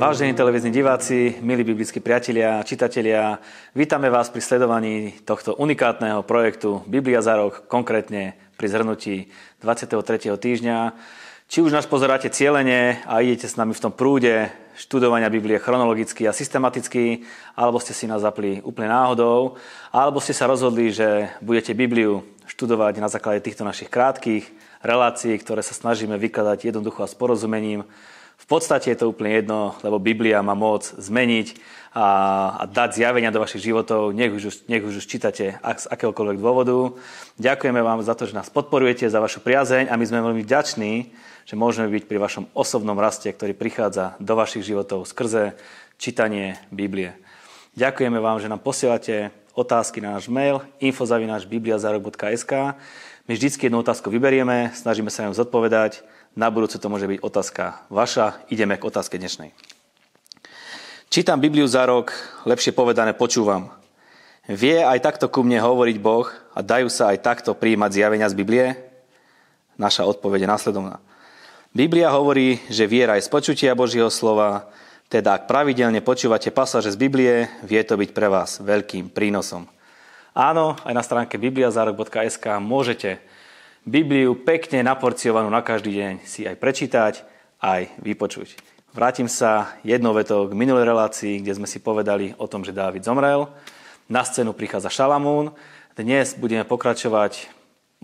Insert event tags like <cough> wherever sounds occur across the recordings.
Vážení televízni diváci, milí biblickí priatelia, čitatelia, vítame vás pri sledovaní tohto unikátneho projektu Biblia za rok, konkrétne pri zhrnutí 23. týždňa. Či už nás pozeráte cieľene a idete s nami v tom prúde študovania Biblie chronologicky a systematicky, alebo ste si nás zapli úplne náhodou, alebo ste sa rozhodli, že budete Bibliu študovať na základe týchto našich krátkých relácií, ktoré sa snažíme vykladať jednoducho a s porozumením v podstate je to úplne jedno, lebo Biblia má moc zmeniť a, a dať zjavenia do vašich životov, nech už, nech už čítate z akéhokoľvek dôvodu. Ďakujeme vám za to, že nás podporujete, za vašu priazeň a my sme veľmi vďační, že môžeme byť pri vašom osobnom raste, ktorý prichádza do vašich životov skrze čítanie Biblie. Ďakujeme vám, že nám posielate otázky na náš mail info.bibliazarok.sk My vždycky jednu otázku vyberieme, snažíme sa ňom zodpovedať na budúce to môže byť otázka vaša. Ideme k otázke dnešnej. Čítam Bibliu za rok, lepšie povedané počúvam. Vie aj takto ku mne hovoriť Boh a dajú sa aj takto príjmať zjavenia z Biblie? Naša odpoveď je následovná. Biblia hovorí, že viera je z počutia Božieho slova, teda ak pravidelne počúvate pasáže z Biblie, vie to byť pre vás veľkým prínosom. Áno, aj na stránke bibliazarok.sk môžete Bibliu pekne naporciovanú na každý deň si aj prečítať, aj vypočuť. Vrátim sa jednou vetou k minulej relácii, kde sme si povedali o tom, že Dávid zomrel. Na scénu prichádza Šalamún. Dnes budeme pokračovať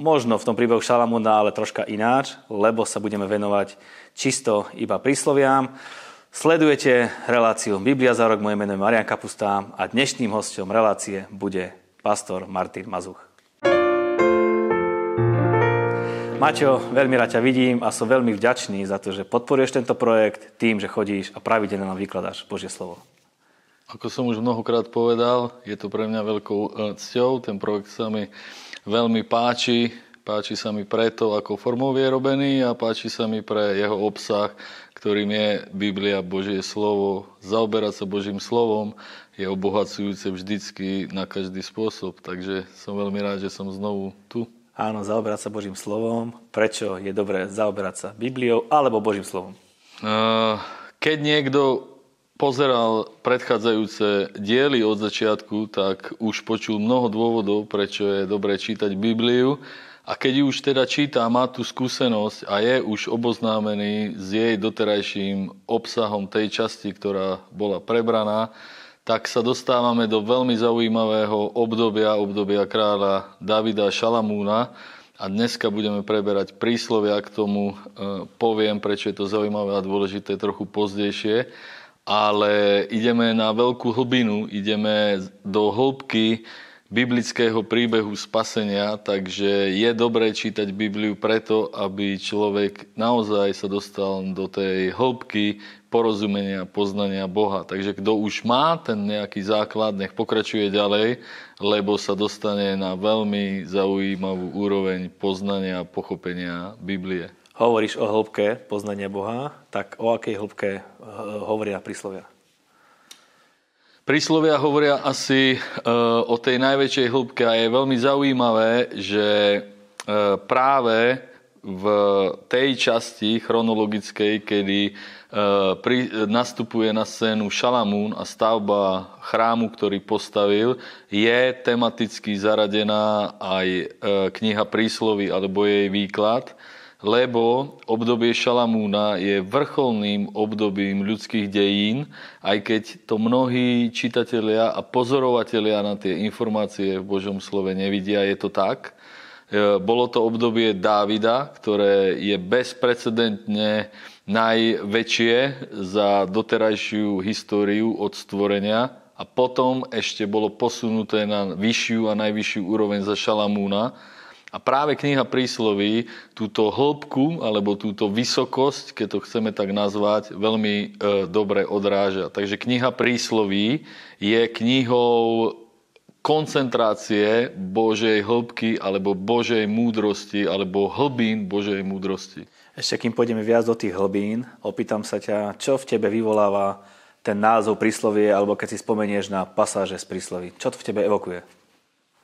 možno v tom príbehu Šalamúna, ale troška ináč, lebo sa budeme venovať čisto iba prísloviam. Sledujete reláciu Biblia za rok, moje meno je Marian Kapustá a dnešným hostom relácie bude pastor Martin Mazuch. Maťo, veľmi rád ťa vidím a som veľmi vďačný za to, že podporuješ tento projekt tým, že chodíš a pravidelne nám vykladáš Božie slovo. Ako som už mnohokrát povedal, je to pre mňa veľkou e, cťou. Ten projekt sa mi veľmi páči. Páči sa mi preto, ako formou je robený a páči sa mi pre jeho obsah, ktorým je Biblia, Božie slovo. Zaoberať sa Božím slovom je obohacujúce vždycky na každý spôsob. Takže som veľmi rád, že som znovu tu. Áno, zaoberať sa Božím slovom. Prečo je dobré zaoberať sa Bibliou alebo Božím slovom? Keď niekto pozeral predchádzajúce diely od začiatku, tak už počul mnoho dôvodov, prečo je dobré čítať Bibliu. A keď už teda číta, má tú skúsenosť a je už oboznámený s jej doterajším obsahom tej časti, ktorá bola prebraná, tak sa dostávame do veľmi zaujímavého obdobia, obdobia kráľa Davida Šalamúna. A dneska budeme preberať príslovia k tomu. E, poviem, prečo je to zaujímavé a dôležité trochu pozdejšie. Ale ideme na veľkú hlbinu, ideme do hĺbky biblického príbehu spasenia, takže je dobré čítať Bibliu preto, aby človek naozaj sa dostal do tej hĺbky porozumenia, poznania Boha. Takže kto už má ten nejaký základ, nech pokračuje ďalej, lebo sa dostane na veľmi zaujímavú úroveň poznania a pochopenia Biblie. Hovoríš o hĺbke poznania Boha, tak o akej hĺbke eh, hovoria príslovia? Príslovia hovoria asi uh, o tej najväčšej hĺbke a je veľmi zaujímavé, že uh, práve v tej časti chronologickej, kedy pri, nastupuje na scénu Šalamún a stavba chrámu, ktorý postavil, je tematicky zaradená aj kniha príslovy alebo jej výklad, lebo obdobie Šalamúna je vrcholným obdobím ľudských dejín, aj keď to mnohí čitatelia a pozorovatelia na tie informácie v Božom slove nevidia, je to tak. Eh, bolo to obdobie Dávida, ktoré je bezprecedentne najväčšie za doterajšiu históriu od stvorenia a potom ešte bolo posunuté na vyššiu a najvyššiu úroveň za Šalamúna. A práve kniha prísloví túto hĺbku alebo túto vysokosť, keď to chceme tak nazvať, veľmi e, dobre odráža. Takže kniha prísloví je knihou koncentrácie Božej hĺbky alebo Božej múdrosti alebo hlbín Božej múdrosti. Ešte kým pôjdeme viac do tých hlbín, opýtam sa ťa, čo v tebe vyvoláva ten názov príslovie, alebo keď si spomenieš na pasáže z prísloví. Čo to v tebe evokuje?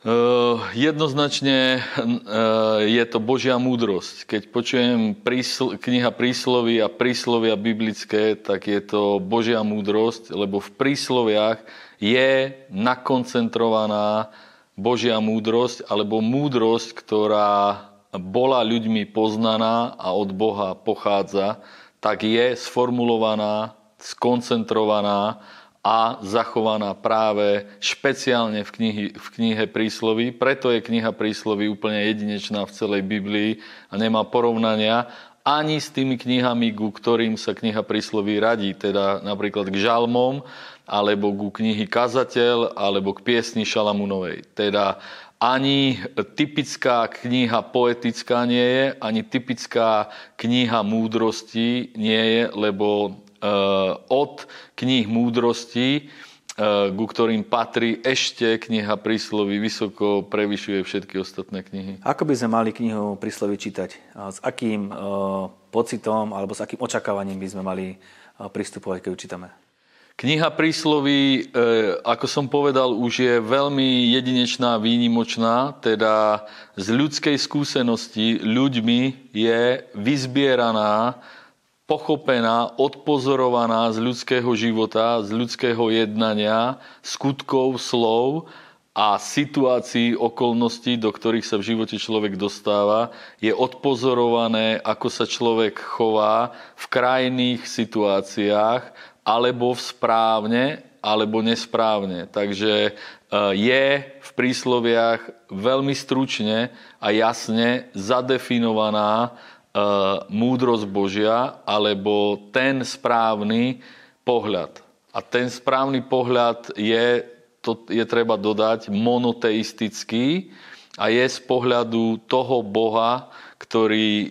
Uh, jednoznačne uh, je to Božia múdrosť. Keď počujem prísl- kniha príslovy a príslovia biblické, tak je to Božia múdrosť, lebo v prísloviach je nakoncentrovaná Božia múdrosť, alebo múdrosť, ktorá bola ľuďmi poznaná a od Boha pochádza, tak je sformulovaná, skoncentrovaná a zachovaná práve špeciálne v, knihy, v knihe prísloví. Preto je kniha prísloví úplne jedinečná v celej Biblii a nemá porovnania ani s tými knihami, ku ktorým sa kniha prísloví radí, teda napríklad k žalmom, alebo ku knihy Kazateľ, alebo k piesni Šalamunovej. Teda ani typická kniha poetická nie je, ani typická kniha múdrosti nie je, lebo od kníh múdrosti, eh, ku ktorým patrí ešte kniha príslovy, vysoko prevyšuje všetky ostatné knihy. Ako by sme mali knihu príslovy čítať? S akým eh, pocitom alebo s akým očakávaním by sme mali pristupovať, keď ju čítame? Kniha prísloví, ako som povedal, už je veľmi jedinečná, výnimočná, teda z ľudskej skúsenosti ľuďmi je vyzbieraná pochopená, odpozorovaná z ľudského života, z ľudského jednania, skutkov, slov a situácií, okolností, do ktorých sa v živote človek dostáva, je odpozorované, ako sa človek chová v krajných situáciách, alebo správne, alebo nesprávne. Takže e, je v prísloviach veľmi stručne a jasne zadefinovaná múdrosť Božia alebo ten správny pohľad. A ten správny pohľad je, to je treba dodať, monoteistický a je z pohľadu toho Boha, ktorý e,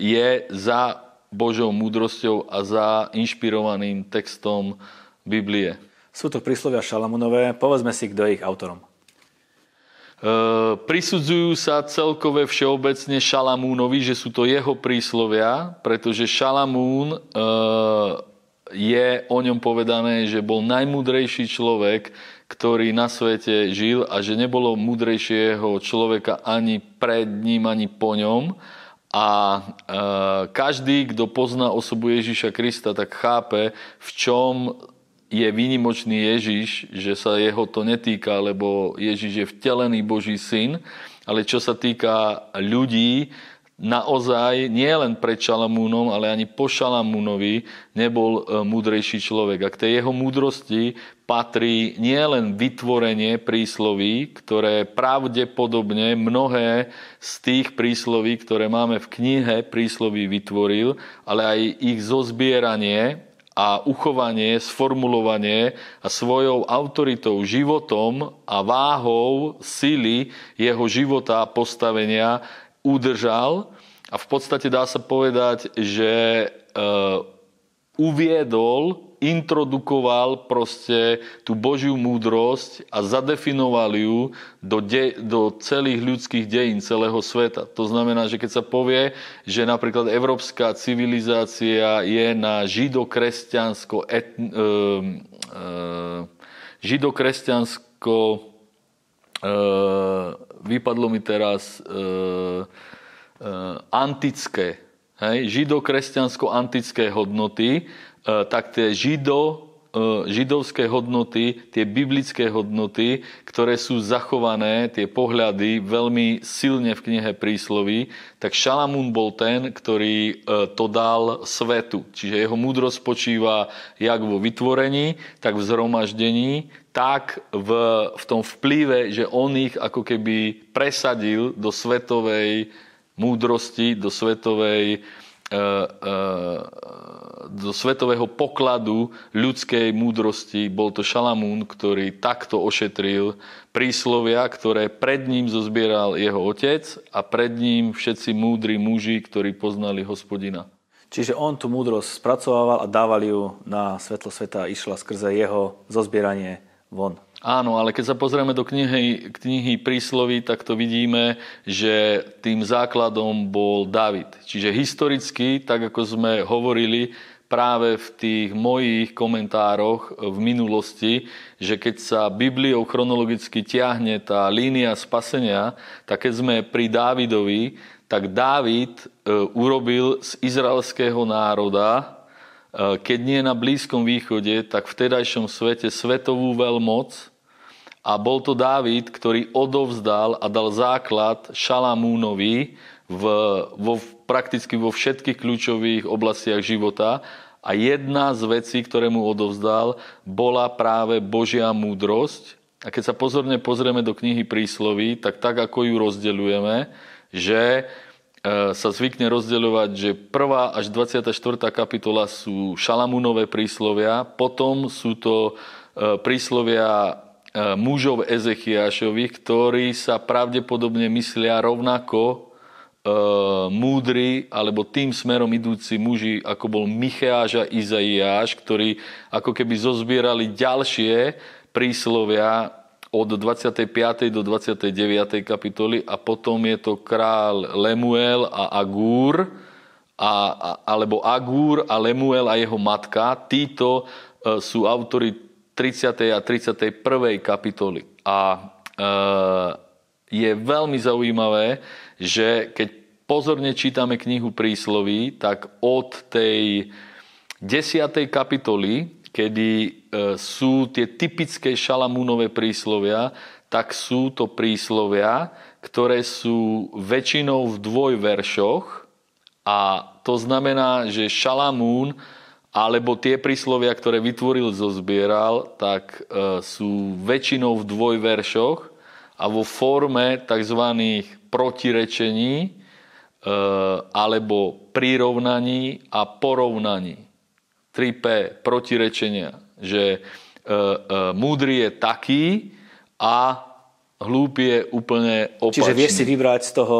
je za Božou múdrosťou a za inšpirovaným textom Biblie. Sú to príslovia Šalamunové. Povedzme si, kto je ich autorom. E, prisudzujú sa celkové všeobecne Šalamúnovi, že sú to jeho príslovia, pretože Šalamún e, je o ňom povedané, že bol najmudrejší človek, ktorý na svete žil a že nebolo mudrejšieho človeka ani pred ním, ani po ňom. A e, každý, kto pozná osobu Ježíša Krista, tak chápe, v čom je výnimočný Ježiš, že sa jeho to netýka, lebo Ježiš je vtelený Boží syn, ale čo sa týka ľudí, naozaj nie len pred Šalamúnom, ale ani po Šalamúnovi nebol e, múdrejší človek. A k tej jeho múdrosti patrí nielen vytvorenie prísloví, ktoré pravdepodobne mnohé z tých prísloví, ktoré máme v knihe prísloví vytvoril, ale aj ich zozbieranie a uchovanie, sformulovanie a svojou autoritou, životom a váhou sily jeho života a postavenia udržal. A v podstate dá sa povedať, že e, uviedol introdukoval proste tú Božiu múdrosť a zadefinoval ju do, de, do celých ľudských dejín celého sveta. To znamená, že keď sa povie, že napríklad európska civilizácia je na židokresťansko et, e, e, židokresťansko e, vypadlo mi teraz e, e, antické hej, židokresťansko-antické hodnoty, tak tie žido, e, židovské hodnoty, tie biblické hodnoty, ktoré sú zachované, tie pohľady veľmi silne v knihe prísloví, tak Šalamún bol ten, ktorý e, to dal svetu. Čiže jeho múdrosť spočíva jak vo vytvorení, tak v zhromaždení, tak v, v tom vplyve, že on ich ako keby presadil do svetovej múdrosti, do svetovej E, e, do svetového pokladu ľudskej múdrosti. Bol to Šalamún, ktorý takto ošetril príslovia, ktoré pred ním zozbieral jeho otec a pred ním všetci múdri muži, ktorí poznali hospodina. Čiže on tú múdrosť spracovával a dával ju na svetlo sveta a išla skrze jeho zozbieranie von. Áno, ale keď sa pozrieme do knihy, knihy prísloví, tak to vidíme, že tým základom bol David. Čiže historicky, tak ako sme hovorili práve v tých mojich komentároch v minulosti, že keď sa Bibliou chronologicky tiahne tá línia spasenia, tak keď sme pri Dávidovi, tak Dávid e, urobil z izraelského národa, e, keď nie na Blízkom východe, tak v tedajšom svete svetovú veľmoc, a bol to Dávid, ktorý odovzdal a dal základ Šalamúnovi v, vo, prakticky vo všetkých kľúčových oblastiach života. A jedna z vecí, ktoré mu odovzdal, bola práve Božia múdrosť. A keď sa pozorne pozrieme do knihy prísloví, tak tak, ako ju rozdeľujeme, že e, sa zvykne rozdeľovať, že 1. až 24. kapitola sú Šalamúnové príslovia, potom sú to e, príslovia E, mužov Ezechiašových, ktorí sa pravdepodobne myslia rovnako múdri alebo tým smerom idúci muži, ako bol Micheáš a Izaiáš, ktorí ako keby zozbierali ďalšie príslovia od 25. do 29. kapitoly a potom je to král Lemuel a Agúr, a, a, alebo Agúr a Lemuel a jeho matka. Títo e, sú autory 30. a 31. kapitoly. A e, je veľmi zaujímavé, že keď pozorne čítame knihu prísloví, tak od tej 10. kapitoly, kedy e, sú tie typické šalamúnové príslovia, tak sú to príslovia, ktoré sú väčšinou v dvojveršoch a to znamená, že Šalamún alebo tie príslovia, ktoré vytvoril, zozbieral, tak e, sú väčšinou v dvojveršoch a vo forme tzv. protirečení e, alebo prirovnaní a porovnaní. 3P, protirečenia. Že e, múdry je taký a hlúpy je úplne opačný. Čiže vieš si vybrať z toho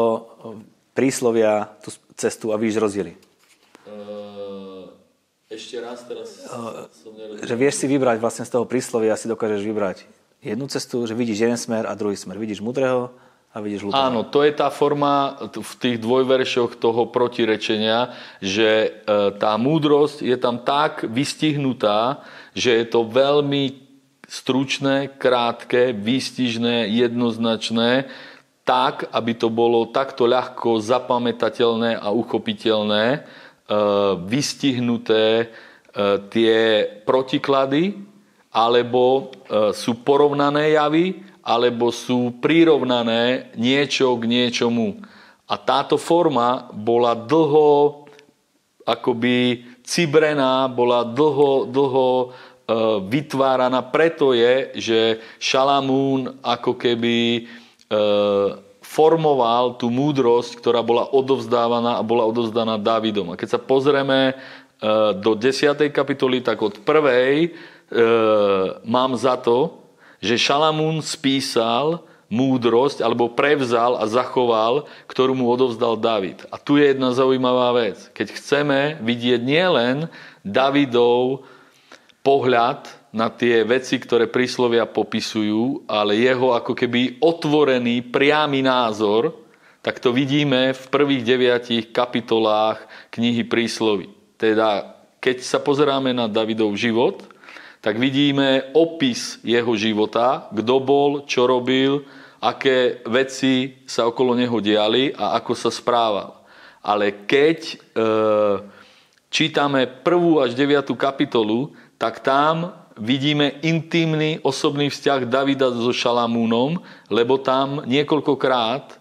príslovia tú cestu a víš rozdiely. Ešte raz teraz som Že vieš si vybrať vlastne z toho príslovia, si dokážeš vybrať jednu cestu, že vidíš jeden smer a druhý smer. Vidíš mudrého a vidíš hlupého. Áno, to je tá forma v tých dvojveršoch toho protirečenia, že e, tá múdrosť je tam tak vystihnutá, že je to veľmi stručné, krátke, výstižné, jednoznačné, tak, aby to bolo takto ľahko zapamätateľné a uchopiteľné E, vystihnuté e, tie protiklady, alebo e, sú porovnané javy, alebo sú prirovnané niečo k niečomu. A táto forma bola dlho akoby cibrená, bola dlho, dlho vytváraná. Preto je, že Šalamún ako keby formoval tú múdrosť, ktorá bola odovzdávaná a bola odovzdaná Davidom. A keď sa pozrieme e, do 10. kapitoly, tak od prvej e, mám za to, že Šalamún spísal múdrosť, alebo prevzal a zachoval, ktorú mu odovzdal David. A tu je jedna zaujímavá vec. Keď chceme vidieť nielen Davidov pohľad na tie veci, ktoré príslovia popisujú, ale jeho ako keby otvorený, priamy názor, tak to vidíme v prvých deviatich kapitolách knihy príslovy. Teda, keď sa pozeráme na Davidov život, tak vidíme opis jeho života, kto bol, čo robil, aké veci sa okolo neho diali a ako sa správal. Ale keď e, čítame prvú až deviatú kapitolu, tak tam vidíme intimný osobný vzťah Davida so Šalamúnom, lebo tam niekoľkokrát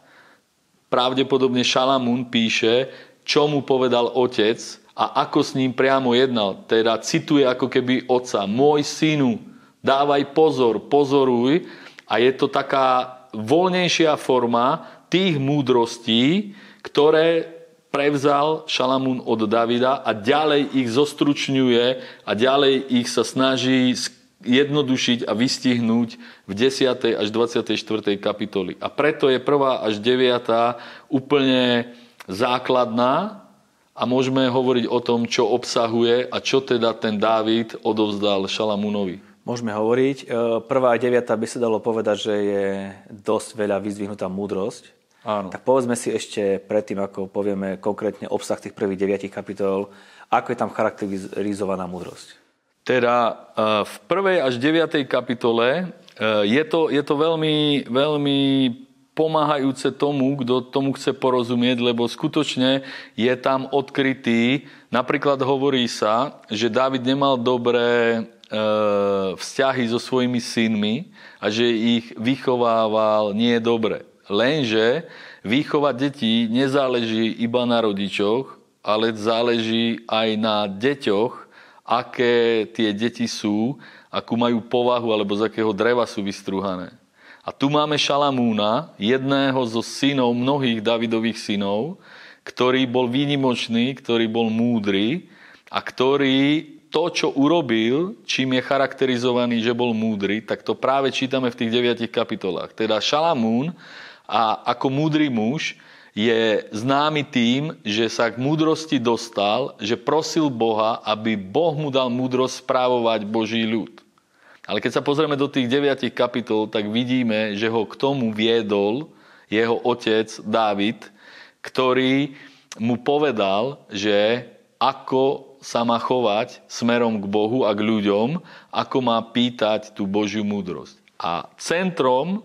pravdepodobne Šalamún píše, čo mu povedal otec a ako s ním priamo jednal. Teda cituje ako keby otca. Môj synu, dávaj pozor, pozoruj. A je to taká voľnejšia forma tých múdrostí, ktoré prevzal Šalamún od Davida a ďalej ich zostručňuje a ďalej ich sa snaží jednodušiť a vystihnúť v 10. až 24. kapitoli. A preto je 1. až 9. úplne základná a môžeme hovoriť o tom, čo obsahuje a čo teda ten Dávid odovzdal Šalamúnovi. Môžeme hovoriť. E, prvá a deviata by sa dalo povedať, že je dosť veľa vyzvihnutá múdrosť. Áno. Tak povedzme si ešte predtým, ako povieme konkrétne obsah tých prvých deviatich kapitol, ako je tam charakterizovaná múdrosť. Teda e, v prvej až deviatej kapitole e, je to, je to veľmi, veľmi pomáhajúce tomu, kto tomu chce porozumieť, lebo skutočne je tam odkrytý. Napríklad hovorí sa, že David nemal dobré E, vzťahy so svojimi synmi a že ich vychovával nie dobre. Lenže výchova detí nezáleží iba na rodičoch, ale záleží aj na deťoch, aké tie deti sú, akú majú povahu alebo z akého dreva sú vystruhané. A tu máme Šalamúna, jedného zo synov, mnohých Davidových synov, ktorý bol výnimočný, ktorý bol múdry a ktorý to, čo urobil, čím je charakterizovaný, že bol múdry, tak to práve čítame v tých deviatich kapitolách. Teda Šalamún a ako múdry muž je známy tým, že sa k múdrosti dostal, že prosil Boha, aby Boh mu dal múdrosť správovať Boží ľud. Ale keď sa pozrieme do tých deviatich kapitol, tak vidíme, že ho k tomu viedol jeho otec Dávid, ktorý mu povedal, že ako sa má chovať smerom k Bohu a k ľuďom, ako má pýtať tú Božiu múdrosť. A centrom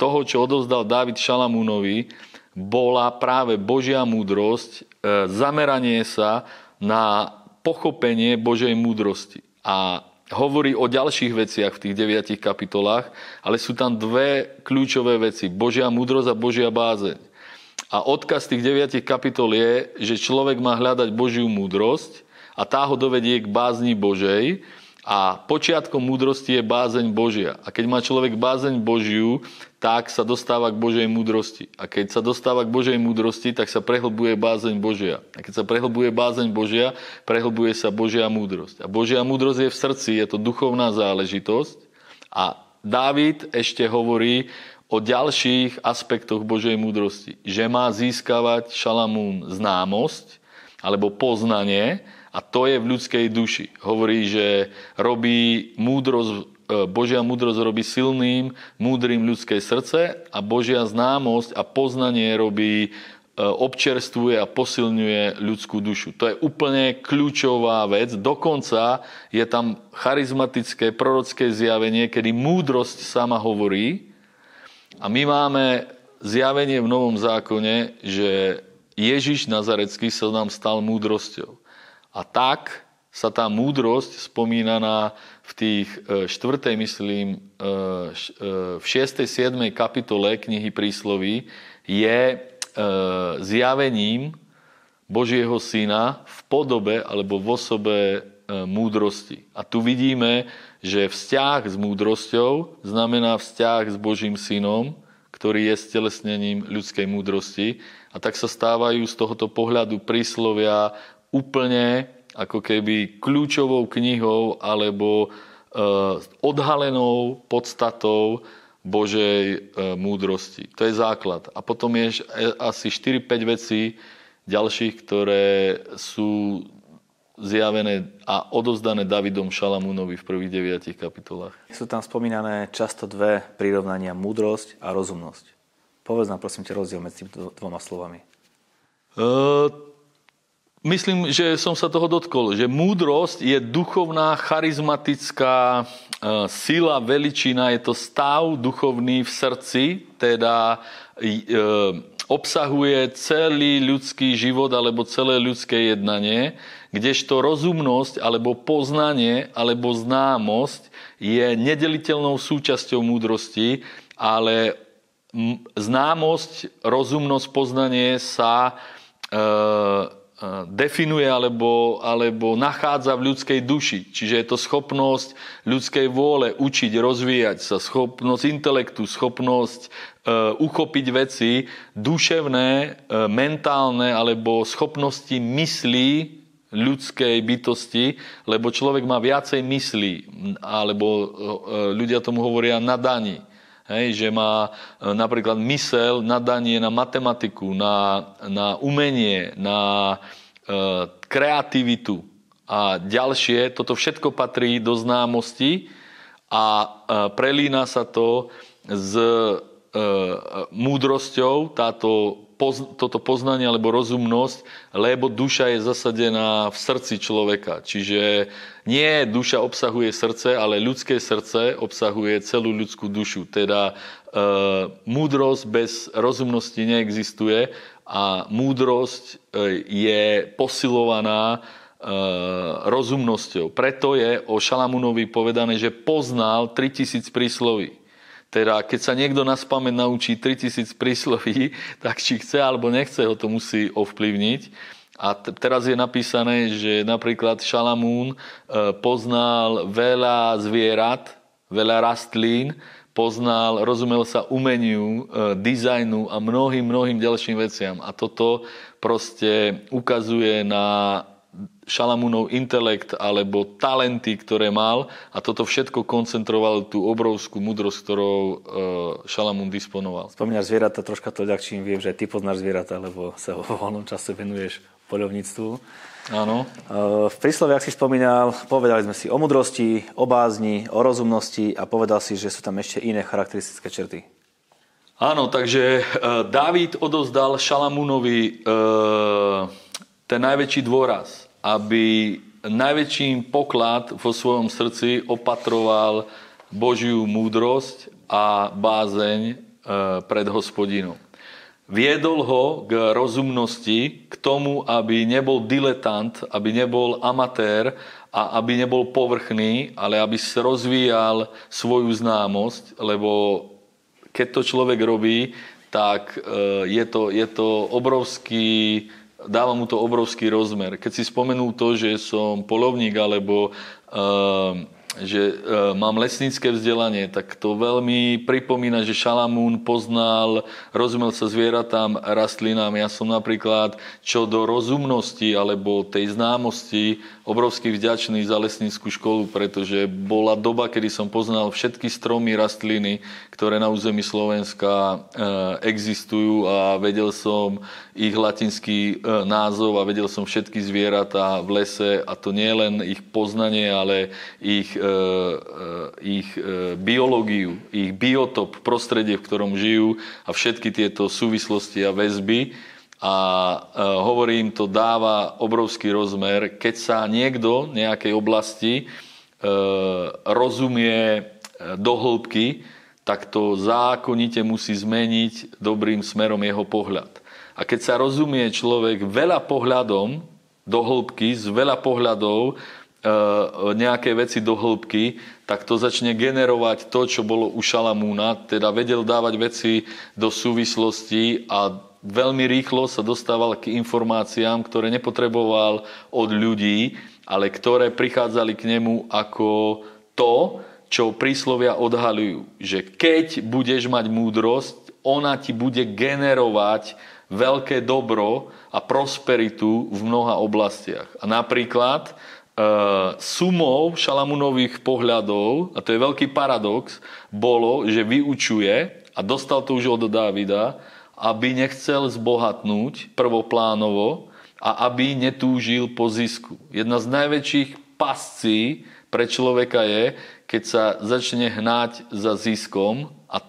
toho, čo odozdal David Šalamúnovi, bola práve Božia múdrosť, e, zameranie sa na pochopenie Božej múdrosti. A hovorí o ďalších veciach v tých deviatich kapitolách, ale sú tam dve kľúčové veci. Božia múdrosť a Božia bázeň. A odkaz tých deviatich kapitol je, že človek má hľadať Božiu múdrosť a tá ho dovedie k bázni Božej a počiatkom múdrosti je bázeň Božia. A keď má človek bázeň Božiu, tak sa dostáva k Božej múdrosti. A keď sa dostáva k Božej múdrosti, tak sa prehlbuje bázeň Božia. A keď sa prehlbuje bázeň Božia, prehlbuje sa Božia múdrosť. A Božia múdrosť je v srdci, je to duchovná záležitosť. A Dávid ešte hovorí o ďalších aspektoch Božej múdrosti. Že má získavať Šalamún známosť alebo poznanie, a to je v ľudskej duši. Hovorí, že robí múdrosť, Božia múdrosť robí silným, múdrym ľudské srdce a Božia známosť a poznanie robí e, občerstvuje a posilňuje ľudskú dušu. To je úplne kľúčová vec. Dokonca je tam charizmatické prorocké zjavenie, kedy múdrosť sama hovorí. A my máme zjavenie v Novom zákone, že Ježiš Nazarecký sa nám stal múdrosťou. A tak sa tá múdrosť spomínaná v tých 4. E, myslím, e, e, v 6. 7. kapitole knihy prísloví je zjavením Božieho syna v podobe alebo v osobe múdrosti. A tu vidíme, že vzťah s múdrosťou znamená vzťah s Božím synom, ktorý je stelesnením ľudskej múdrosti. A tak sa stávajú z tohoto pohľadu príslovia úplne ako keby kľúčovou knihou alebo e, odhalenou podstatou Božej e, múdrosti. To je základ. A potom je asi 4-5 vecí ďalších, ktoré sú zjavené a odozdané Davidom Šalamúnovi v prvých deviatich kapitolách. Sú tam spomínané často dve prirovnania, múdrosť a rozumnosť. Povedz nám prosím ťa rozdiel medzi tými dvoma slovami. Uh, Myslím, že som sa toho dotkol, že múdrosť je duchovná, charizmatická e, sila, veličina, je to stav duchovný v srdci, teda e, obsahuje celý ľudský život alebo celé ľudské jednanie, kdežto rozumnosť alebo poznanie alebo známosť je nedeliteľnou súčasťou múdrosti, ale známosť, rozumnosť, poznanie sa e, definuje alebo, alebo nachádza v ľudskej duši. Čiže je to schopnosť ľudskej vôle učiť, rozvíjať sa, schopnosť intelektu, schopnosť e, uchopiť veci, duševné, e, mentálne alebo schopnosti myslí ľudskej bytosti, lebo človek má viacej myslí, alebo e, ľudia tomu hovoria nadaní. Hej, že má e, napríklad mysel, nadanie na matematiku, na, na umenie, na e, kreativitu a ďalšie. Toto všetko patrí do známosti a prelína sa to s múdrosťou, táto poz, toto poznanie alebo rozumnosť, lebo duša je zasadená v srdci človeka. Čiže nie duša obsahuje srdce, ale ľudské srdce obsahuje celú ľudskú dušu. Teda e, múdrosť bez rozumnosti neexistuje a múdrosť e, je posilovaná e, rozumnosťou. Preto je o Šalamúnovi povedané, že poznal 3000 prísloví. Teda keď sa niekto na spameň naučí 3000 prísloví, <laughs> tak či chce alebo nechce, ho to musí ovplyvniť. A t- teraz je napísané, že napríklad Šalamún e, poznal veľa zvierat, veľa rastlín, poznal, rozumel sa umeniu, e, dizajnu a mnohým, mnohým ďalším veciam. A toto proste ukazuje na Šalamúnov intelekt alebo talenty, ktoré mal a toto všetko koncentroval tú obrovskú múdrosť, ktorou e, Šalamún disponoval. Spomínaš zvieratá, troška to ľahčím viem, že ty poznáš zvieratá, lebo sa vo voľnom čase venuješ poľovníctvu. Áno. E, v prísloviach si spomínal, povedali sme si o mudrosti, o bázni, o rozumnosti a povedal si, že sú tam ešte iné charakteristické črty. Áno, takže e, Dávid odovzdal Šalamúnovi ten najväčší dôraz aby najväčším poklad vo svojom srdci opatroval Božiu múdrosť a bázeň e, pred hospodinom. Viedol ho k rozumnosti, k tomu, aby nebol diletant, aby nebol amatér a aby nebol povrchný, ale aby sa rozvíjal svoju známosť, lebo keď to človek robí, tak e, je to, je to obrovský dáva mu to obrovský rozmer. Keď si spomenul to, že som polovník alebo uh, že e, mám lesnícke vzdelanie, tak to veľmi pripomína, že Šalamún poznal, rozumel sa zvieratám, rastlinám. Ja som napríklad čo do rozumnosti alebo tej známosti obrovsky vďačný za lesníckú školu, pretože bola doba, kedy som poznal všetky stromy, rastliny, ktoré na území Slovenska e, existujú a vedel som ich latinský e, názov a vedel som všetky zvieratá v lese a to nie len ich poznanie, ale ich, ich biológiu, ich biotop, prostredie, v ktorom žijú a všetky tieto súvislosti a väzby a hovorím, to dáva obrovský rozmer, keď sa niekto nejakej oblasti rozumie do hĺbky, tak to zákonite musí zmeniť dobrým smerom jeho pohľad. A keď sa rozumie človek veľa pohľadom do hĺbky, z veľa pohľadov e, nejaké veci do hĺbky, tak to začne generovať to, čo bolo u Šalamúna, teda vedel dávať veci do súvislosti a veľmi rýchlo sa dostával k informáciám, ktoré nepotreboval od ľudí, ale ktoré prichádzali k nemu ako to, čo príslovia odhalujú. Že keď budeš mať múdrosť, ona ti bude generovať veľké dobro a prosperitu v mnoha oblastiach. A napríklad e, sumou Šalamunových pohľadov, a to je veľký paradox, bolo, že vyučuje, a dostal to už od Dávida, aby nechcel zbohatnúť prvoplánovo a aby netúžil po zisku. Jedna z najväčších pascí pre človeka je, keď sa začne hnať za ziskom a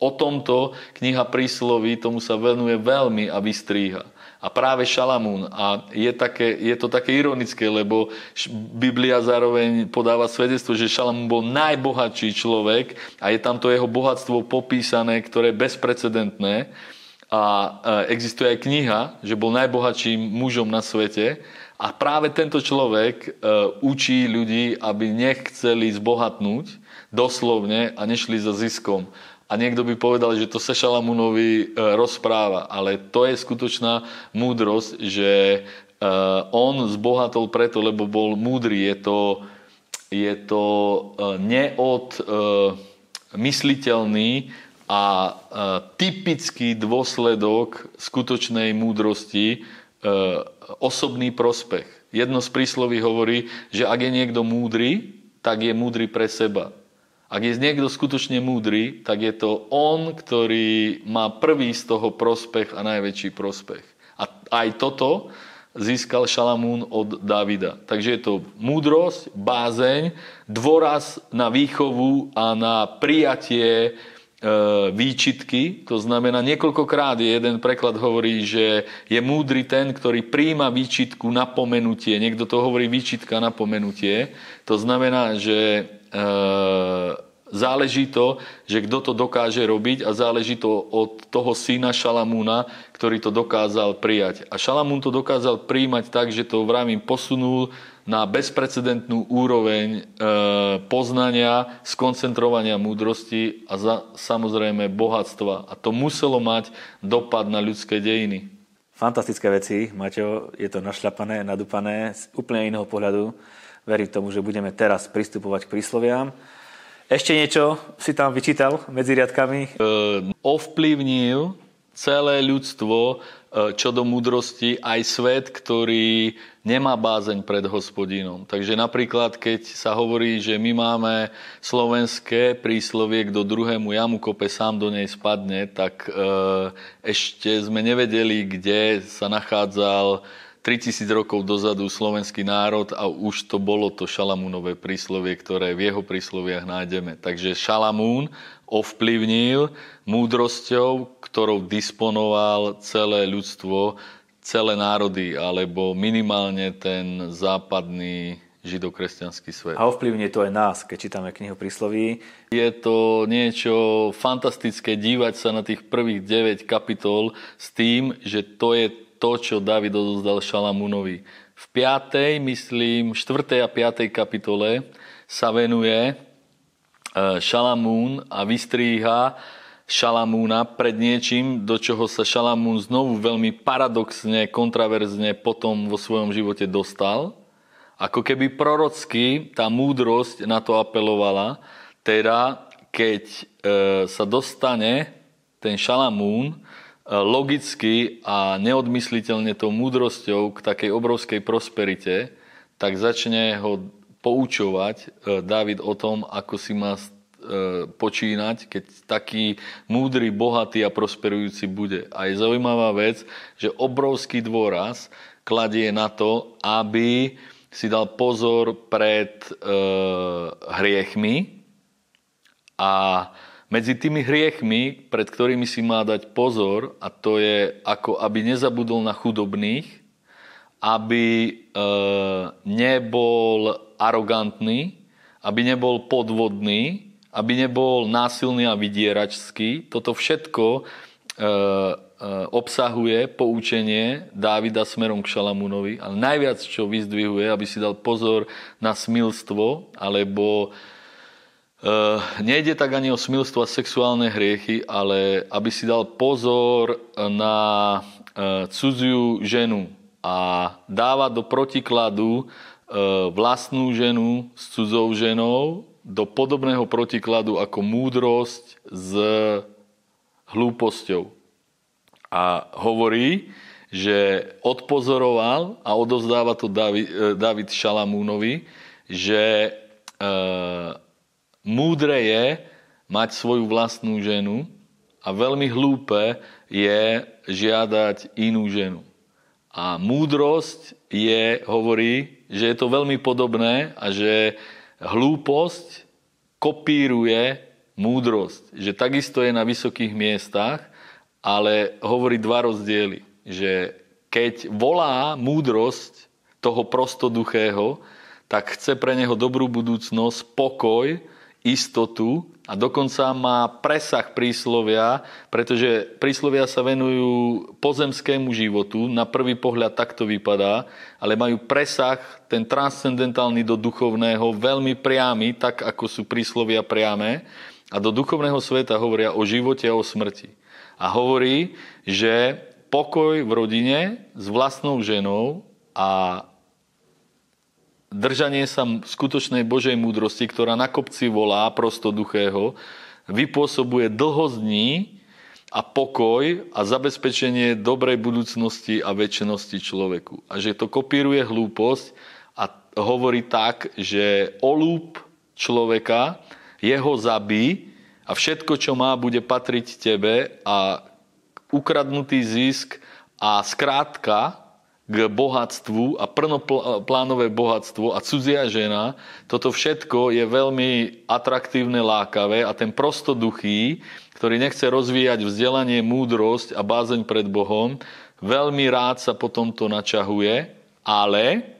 O tomto kniha prísloví tomu sa venuje veľmi a vystríha. A práve Šalamún. A je, také, je to také ironické, lebo Biblia zároveň podáva svedectvo, že Šalamún bol najbohatší človek a je tam to jeho bohatstvo popísané, ktoré je bezprecedentné. A existuje aj kniha, že bol najbohatším mužom na svete. A práve tento človek e, učí ľudí, aby nechceli zbohatnúť doslovne a nešli za ziskom a niekto by povedal, že to sa Šalamúnovi e, rozpráva, ale to je skutočná múdrosť, že e, on zbohatol preto, lebo bol múdry. Je to, je to e, neod mysliteľný a typický dôsledok skutočnej múdrosti osobný prospech. Jedno z prísloví hovorí, že ak je niekto múdry, tak je múdry pre seba. Ak je niekto skutočne múdry, tak je to on, ktorý má prvý z toho prospech a najväčší prospech. A aj toto získal Šalamún od Davida. Takže je to múdrosť, bázeň, dôraz na výchovu a na prijatie E, výčitky, to znamená niekoľkokrát jeden preklad hovorí, že je múdry ten, ktorý príjma výčitku, napomenutie. Niekto to hovorí výčitka, napomenutie. To znamená, že záleží to, že kto to dokáže robiť a záleží to od toho syna Šalamúna, ktorý to dokázal prijať. A Šalamún to dokázal príjmať tak, že to vravím posunul na bezprecedentnú úroveň e, poznania, skoncentrovania múdrosti a za, samozrejme bohatstva. A to muselo mať dopad na ľudské dejiny. Fantastické veci, Maťo, je to našľapané, nadúpané z úplne iného pohľadu. Verím tomu, že budeme teraz pristupovať k prísloviam. Ešte niečo si tam vyčítal medzi riadkami? E, ovplyvnil celé ľudstvo E, čo do múdrosti aj svet, ktorý nemá bázeň pred hospodinom. Takže napríklad, keď sa hovorí, že my máme slovenské príslovie, kto druhému jamu kope, sám do nej spadne, tak e, ešte sme nevedeli, kde sa nachádzal 3000 rokov dozadu slovenský národ a už to bolo to Šalamúnové príslovie, ktoré v jeho prísloviach nájdeme. Takže Šalamún ovplyvnil múdrosťou, ktorou disponoval celé ľudstvo, celé národy, alebo minimálne ten západný židokresťanský svet. A ovplyvňuje to aj nás, keď čítame knihu prísloví. Je to niečo fantastické dívať sa na tých prvých 9 kapitol s tým, že to je to, čo David odozdal Šalamúnovi. V 5. myslím, 4. a 5. kapitole sa venuje e, Šalamún a vystríha Šalamúna pred niečím, do čoho sa Šalamún znovu veľmi paradoxne, kontraverzne potom vo svojom živote dostal. Ako keby prorocky tá múdrosť na to apelovala, teda keď e, sa dostane ten Šalamún logicky a neodmysliteľne tou múdrosťou k takej obrovskej prosperite, tak začne ho poučovať e, David o tom, ako si má e, počínať, keď taký múdry, bohatý a prosperujúci bude. A je zaujímavá vec, že obrovský dôraz kladie na to, aby si dal pozor pred e, hriechmi a medzi tými hriechmi, pred ktorými si má dať pozor, a to je ako aby nezabudol na chudobných, aby e, nebol arogantný, aby nebol podvodný, aby nebol násilný a vydieračský. Toto všetko e, e, obsahuje poučenie Dávida smerom k Šalamúnovi, ale najviac, čo vyzdvihuje, aby si dal pozor na smilstvo alebo Uh, nejde tak ani o smilstvo a sexuálne hriechy, ale aby si dal pozor na uh, cudziu ženu a dáva do protikladu uh, vlastnú ženu s cudzou ženou do podobného protikladu ako múdrosť s hlúposťou. A hovorí, že odpozoroval a odovzdáva to David, David Šalamúnovi, že Múdre je mať svoju vlastnú ženu a veľmi hlúpe je žiadať inú ženu. A múdrosť je, hovorí, že je to veľmi podobné a že hlúposť kopíruje múdrosť. Že takisto je na vysokých miestach, ale hovorí dva rozdiely. Že keď volá múdrosť toho prostoduchého, tak chce pre neho dobrú budúcnosť, pokoj istotu a dokonca má presah príslovia, pretože príslovia sa venujú pozemskému životu, na prvý pohľad takto vypadá, ale majú presah, ten transcendentálny do duchovného, veľmi priamy, tak ako sú príslovia priame a do duchovného sveta hovoria o živote a o smrti. A hovorí, že pokoj v rodine s vlastnou ženou a držanie sa skutočnej Božej múdrosti, ktorá na kopci volá prostoduchého, vypôsobuje dlho dní a pokoj a zabezpečenie dobrej budúcnosti a väčšnosti človeku. A že to kopíruje hlúposť a hovorí tak, že olúp človeka, jeho zabí a všetko, čo má, bude patriť tebe a ukradnutý zisk a skrátka k bohatstvu a plnoplánové bohatstvo a cudzia žena, toto všetko je veľmi atraktívne, lákavé a ten prostoduchý, ktorý nechce rozvíjať vzdelanie, múdrosť a bázeň pred Bohom, veľmi rád sa po tomto načahuje, ale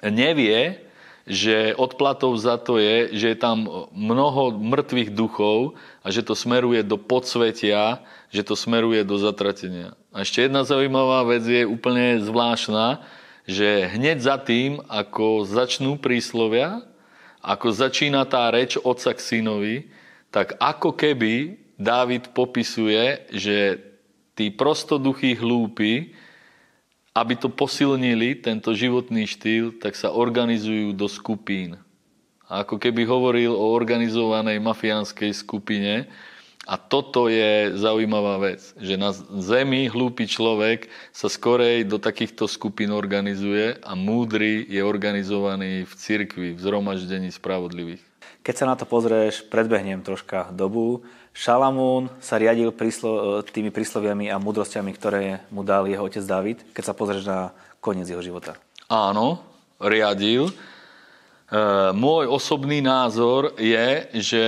nevie, že odplatou za to je, že je tam mnoho mŕtvych duchov a že to smeruje do podsvetia, že to smeruje do zatratenia. A ešte jedna zaujímavá vec je úplne zvláštna, že hneď za tým, ako začnú príslovia, ako začína tá reč otca k synovi, tak ako keby Dávid popisuje, že tí prostoduchí hlúpi aby to posilnili, tento životný štýl, tak sa organizujú do skupín. A ako keby hovoril o organizovanej mafiánskej skupine. A toto je zaujímavá vec, že na zemi hlúpy človek sa skorej do takýchto skupín organizuje a múdry je organizovaný v cirkvi, v zhromaždení spravodlivých. Keď sa na to pozrieš, predbehnem troška dobu, Šalamún sa riadil príslo, tými prísloviami a múdrosťami, ktoré mu dal jeho otec David, keď sa pozrieš na koniec jeho života. Áno, riadil. E, môj osobný názor je, že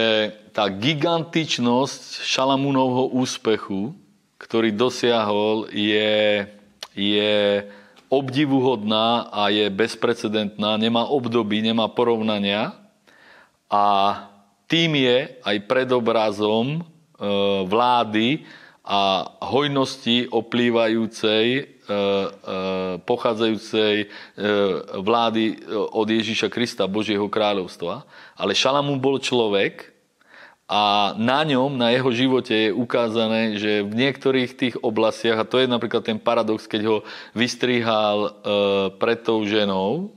tá gigantičnosť Šalamúnovho úspechu, ktorý dosiahol, je, je obdivuhodná a je bezprecedentná, nemá období, nemá porovnania. A tým je aj predobrazom e, vlády a hojnosti oplývajúcej, pochádzajúcej vlády od Ježíša Krista, Božieho kráľovstva. Ale Šalamún bol človek a na ňom, na jeho živote je ukázané, že v niektorých tých oblastiach, a to je napríklad ten paradox, keď ho vystrihal pred tou ženou,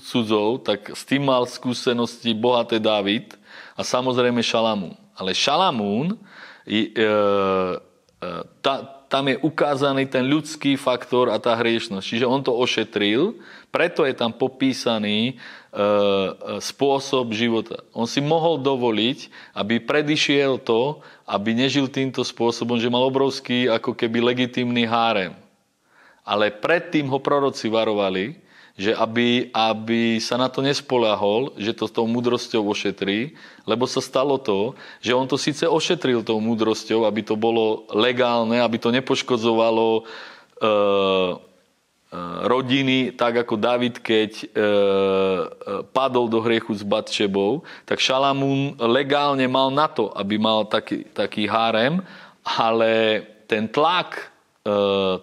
cudzou, tak s tým mal skúsenosti bohaté David a samozrejme Šalamún. Ale Šalamún, e, e, ta, tam je ukázaný ten ľudský faktor a tá hriešnosť. Čiže on to ošetril, preto je tam popísaný e, spôsob života. On si mohol dovoliť, aby predišiel to, aby nežil týmto spôsobom, že mal obrovský ako keby legitímny hárem. Ale predtým ho proroci varovali, že aby, aby sa na to nespolahol, že to s tou múdrosťou ošetrí, lebo sa stalo to, že on to síce ošetril tou múdrosťou, aby to bolo legálne, aby to nepoškodzovalo e, e, rodiny, tak ako David, keď e, e, padol do hriechu s Batšebou, tak Šalamún legálne mal na to, aby mal taký, taký hárem, ale ten tlak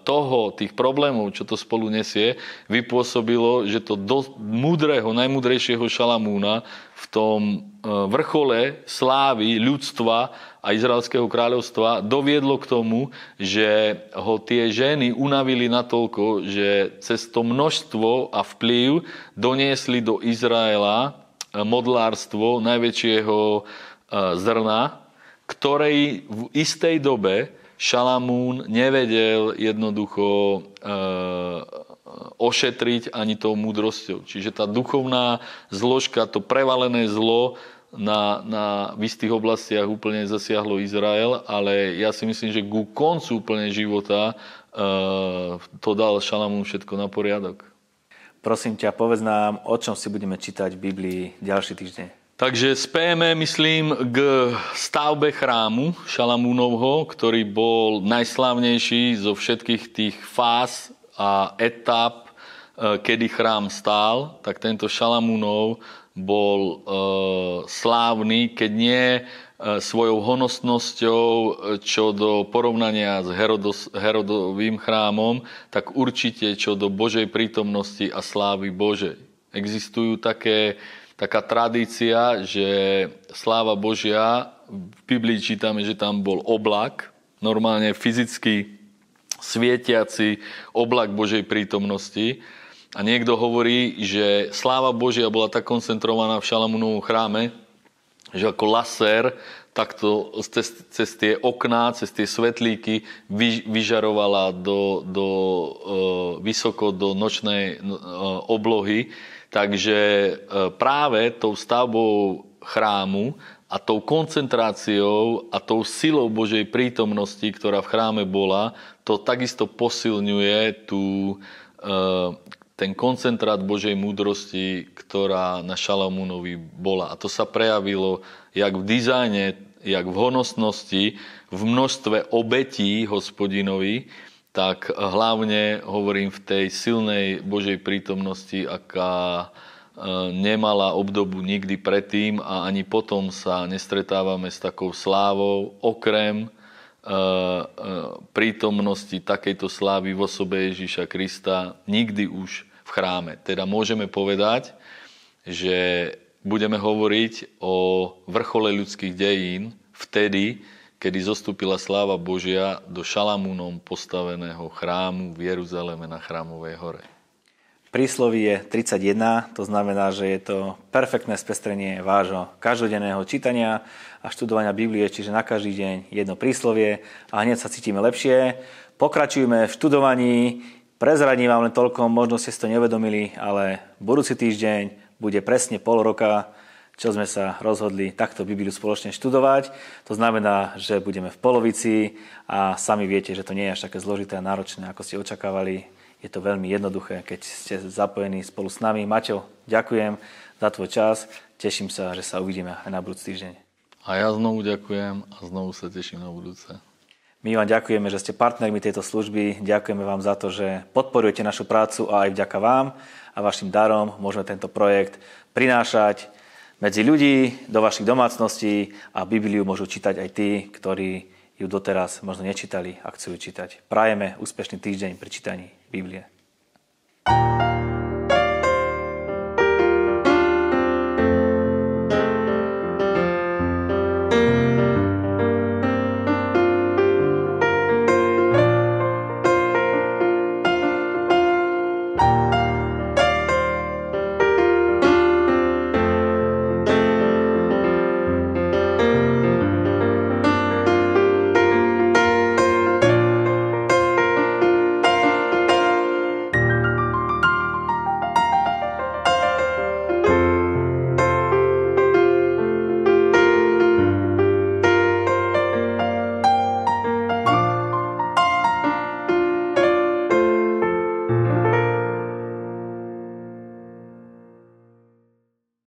toho, tých problémov, čo to spolu nesie, vypôsobilo, že to do múdreho, najmúdrejšieho Šalamúna v tom e, vrchole slávy ľudstva a Izraelského kráľovstva doviedlo k tomu, že ho tie ženy unavili natoľko, že cez to množstvo a vplyv doniesli do Izraela e, modlárstvo najväčšieho zrna, ktorej v istej dobe Šalamún nevedel jednoducho e, ošetriť ani tou múdrosťou. Čiže tá duchovná zložka, to prevalené zlo na, na v istých oblastiach úplne zasiahlo Izrael, ale ja si myslím, že ku koncu úplne života e, to dal Šalamún všetko na poriadok. Prosím ťa, povedz nám, o čom si budeme čítať v Biblii ďalší týždeň. Takže spejeme, myslím, k stavbe chrámu Šalamúnovho, ktorý bol najslávnejší zo všetkých tých fáz a etap, e, kedy chrám stál, tak tento Šalamúnov bol e, slávny, keď nie e, svojou honosnosťou, čo do porovnania s Herodos, Herodovým chrámom, tak určite čo do Božej prítomnosti a slávy Božej. Existujú také taká tradícia, že sláva Božia, v Biblii čítame, že tam bol oblak, normálne fyzicky svietiaci oblak Božej prítomnosti. A niekto hovorí, že sláva Božia bola tak koncentrovaná v Šalamúnovom chráme, že ako laser takto cez, cez tie okná, cez tie svetlíky vy, vyžarovala do, do, e, vysoko do nočnej e, oblohy Takže e, práve tou stavbou chrámu a tou koncentráciou a tou silou Božej prítomnosti, ktorá v chráme bola, to takisto posilňuje tú, ten koncentrát Božej múdrosti, ktorá na Šalamúnovi bola. A to sa prejavilo jak v dizajne, jak v honosnosti, v množstve obetí hospodinovi, tak hlavne hovorím v tej silnej Božej prítomnosti, aká e, nemala obdobu nikdy predtým a ani potom sa nestretávame s takou slávou, okrem e, e, prítomnosti takejto slávy v osobe Ježíša Krista nikdy už v chráme. Teda môžeme povedať, že budeme hovoriť o vrchole ľudských dejín vtedy, kedy zostúpila sláva Božia do Šalamúnom postaveného chrámu v Jeruzaleme na Chrámovej hore. Príslovie 31, to znamená, že je to perfektné spestrenie vášho každodenného čítania a študovania Biblie, čiže na každý deň jedno príslovie a hneď sa cítime lepšie. Pokračujeme v študovaní, prezradím vám len toľko, možno ste si to nevedomili, ale budúci týždeň bude presne pol roka čo sme sa rozhodli takto Bibliu spoločne študovať. To znamená, že budeme v polovici a sami viete, že to nie je až také zložité a náročné, ako ste očakávali. Je to veľmi jednoduché, keď ste zapojení spolu s nami. Maťo, ďakujem za tvoj čas. Teším sa, že sa uvidíme aj na budúci týždeň. A ja znovu ďakujem a znovu sa teším na budúce. My vám ďakujeme, že ste partnermi tejto služby. Ďakujeme vám za to, že podporujete našu prácu a aj vďaka vám a vašim darom môžeme tento projekt prinášať medzi ľudí, do vašich domácností a Bibliu môžu čítať aj tí, ktorí ju doteraz možno nečítali a chcú ju čítať. Prajeme úspešný týždeň pri čítaní Biblie. thank you